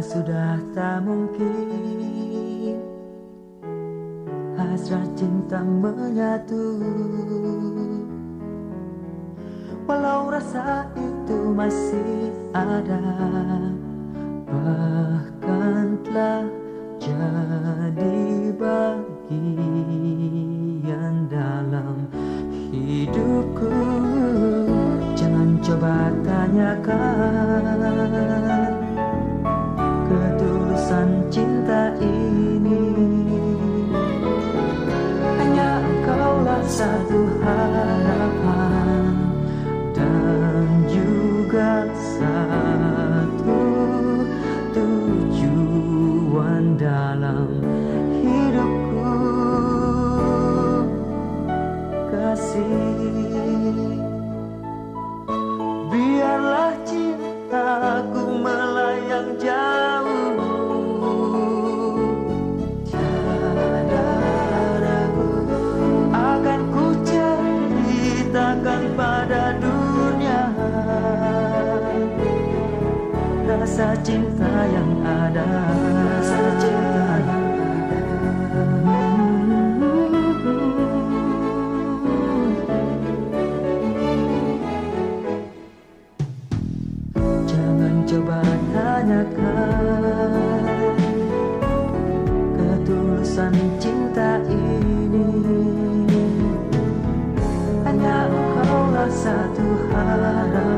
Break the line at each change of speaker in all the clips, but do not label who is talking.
Sudah tak mungkin. Hasrat cinta menyatu. Walau rasa itu masih ada. satu hari la la la.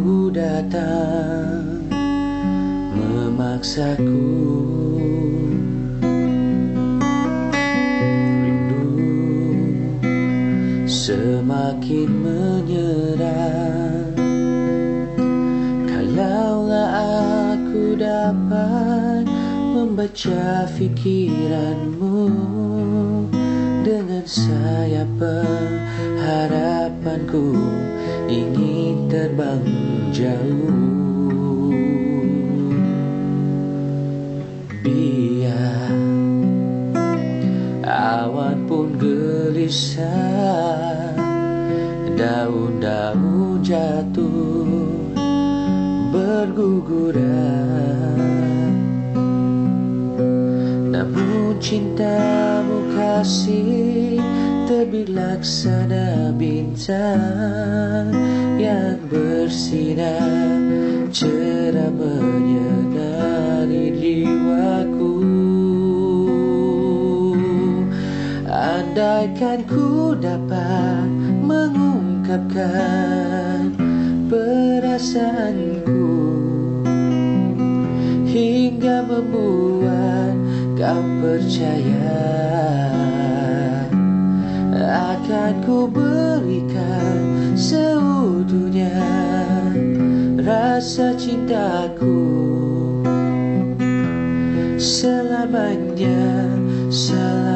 Datang memaksaku Rindu semakin menyerang Kalaulah aku dapat membaca pikiranmu Dengan sayap harapanku ingin terbang jauh. Biar awan pun gelisah Daun-daun jatuh berguguran. Namun cintamu kasih terbilaksana bintang Yang bersinar. Cerah menyinari jiwaku. Andaikan ku dapat mengungkapkan perasaanku Hingga membuat kau percaya Akan ku berikan seutuhnya Rasa cintaku. Selamanya, selamanya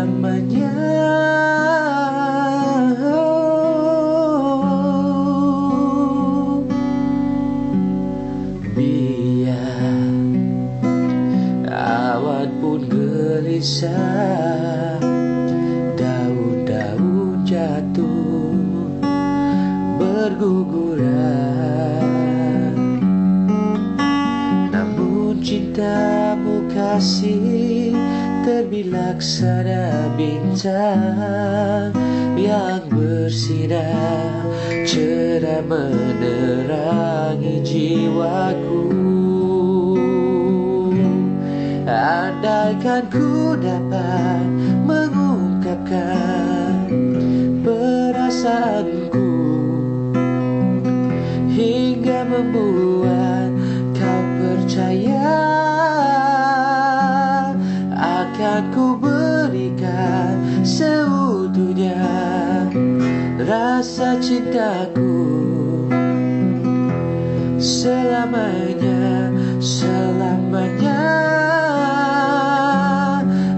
kasih terbilaksana bintang Yang bersinar cerah menerangi jiwaku. Andaikan ku dapat mengungkapkan perasaanku Hingga membuat Rasa cintaku Selamanya, selamanya.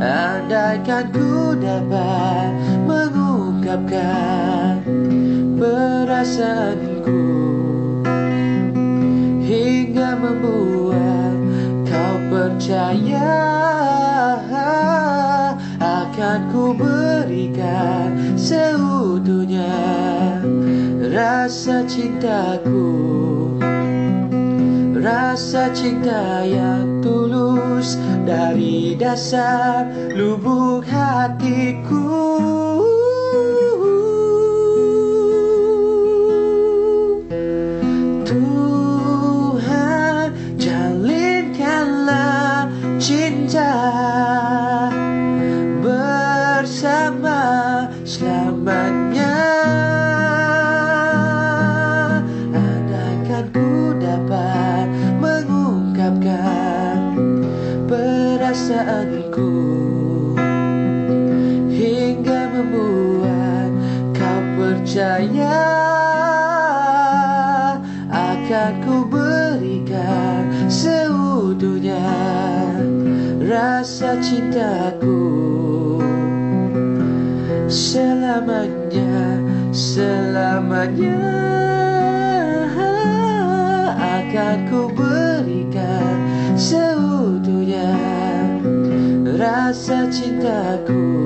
Andaikan ku dapat mengungkapkan perasaanku Hingga membuat kau percaya Akan ku berikan seutuhnya Rasa cintaku Rasa cinta yang tulus dari dasar lubuk hatiku cintaku. Selamanya, selamanya Akan ku berikan seutuhnya Rasa cintaku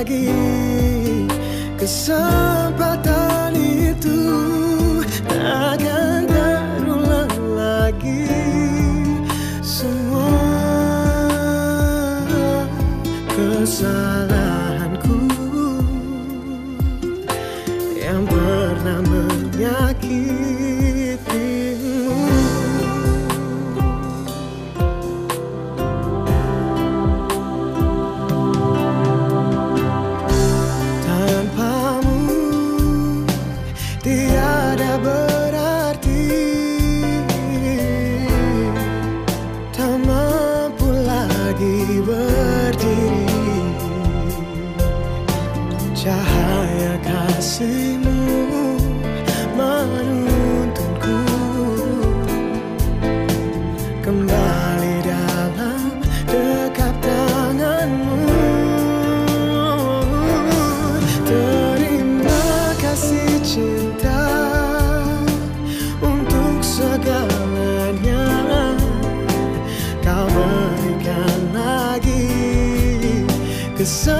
lagi. Kesempatan itu takkan terulang lagi. Semua kesalahan Kesempatan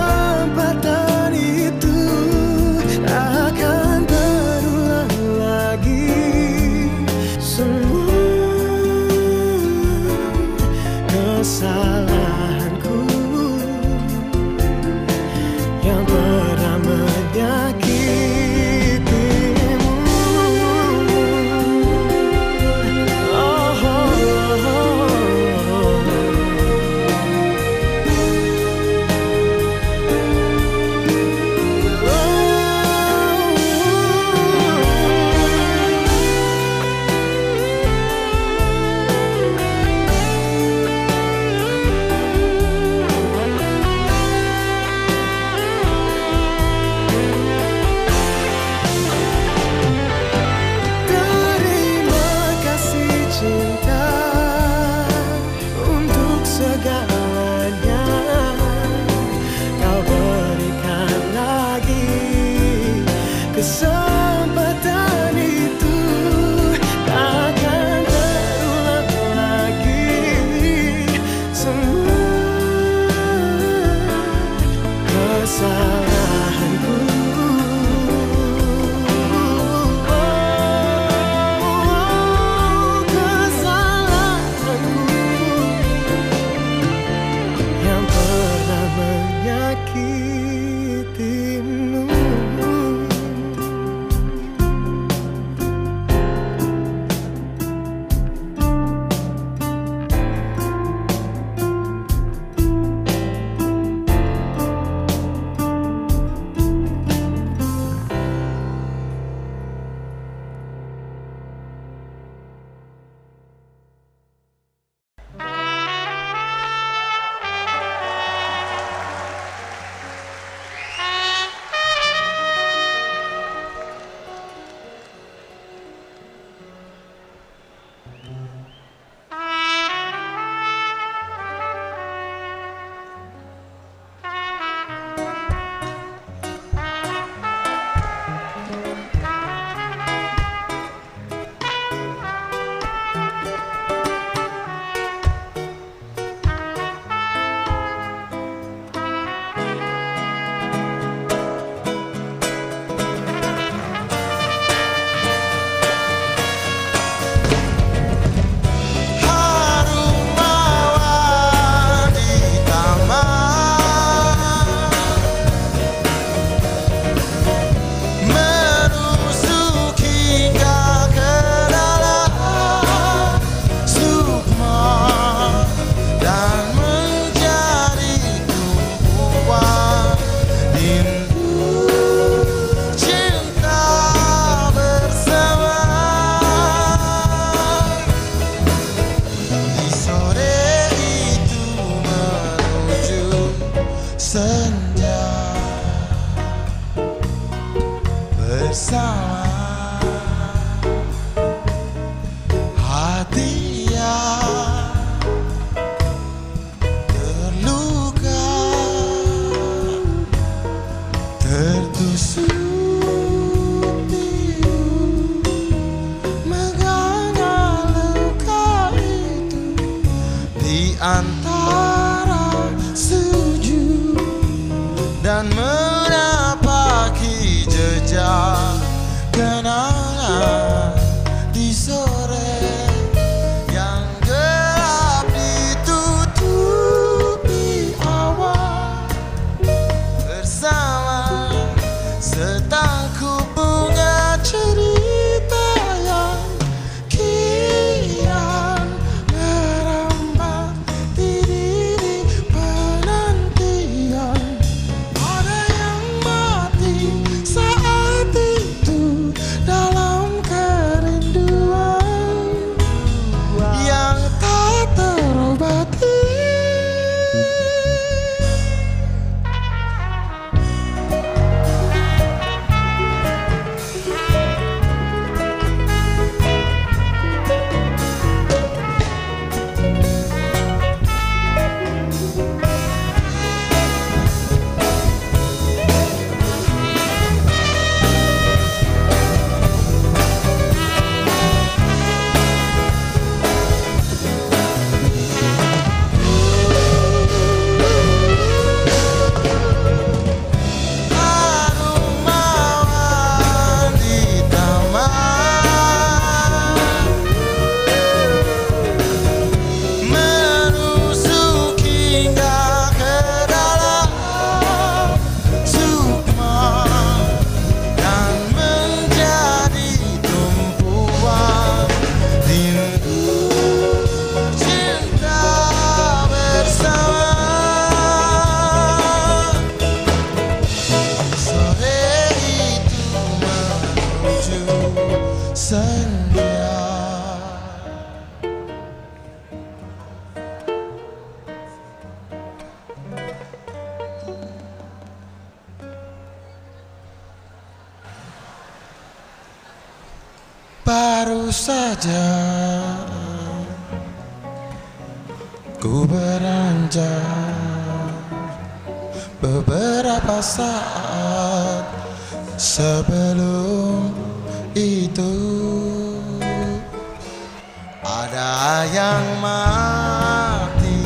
yang
mati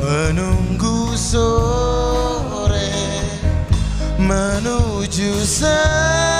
menunggu sore menuju senja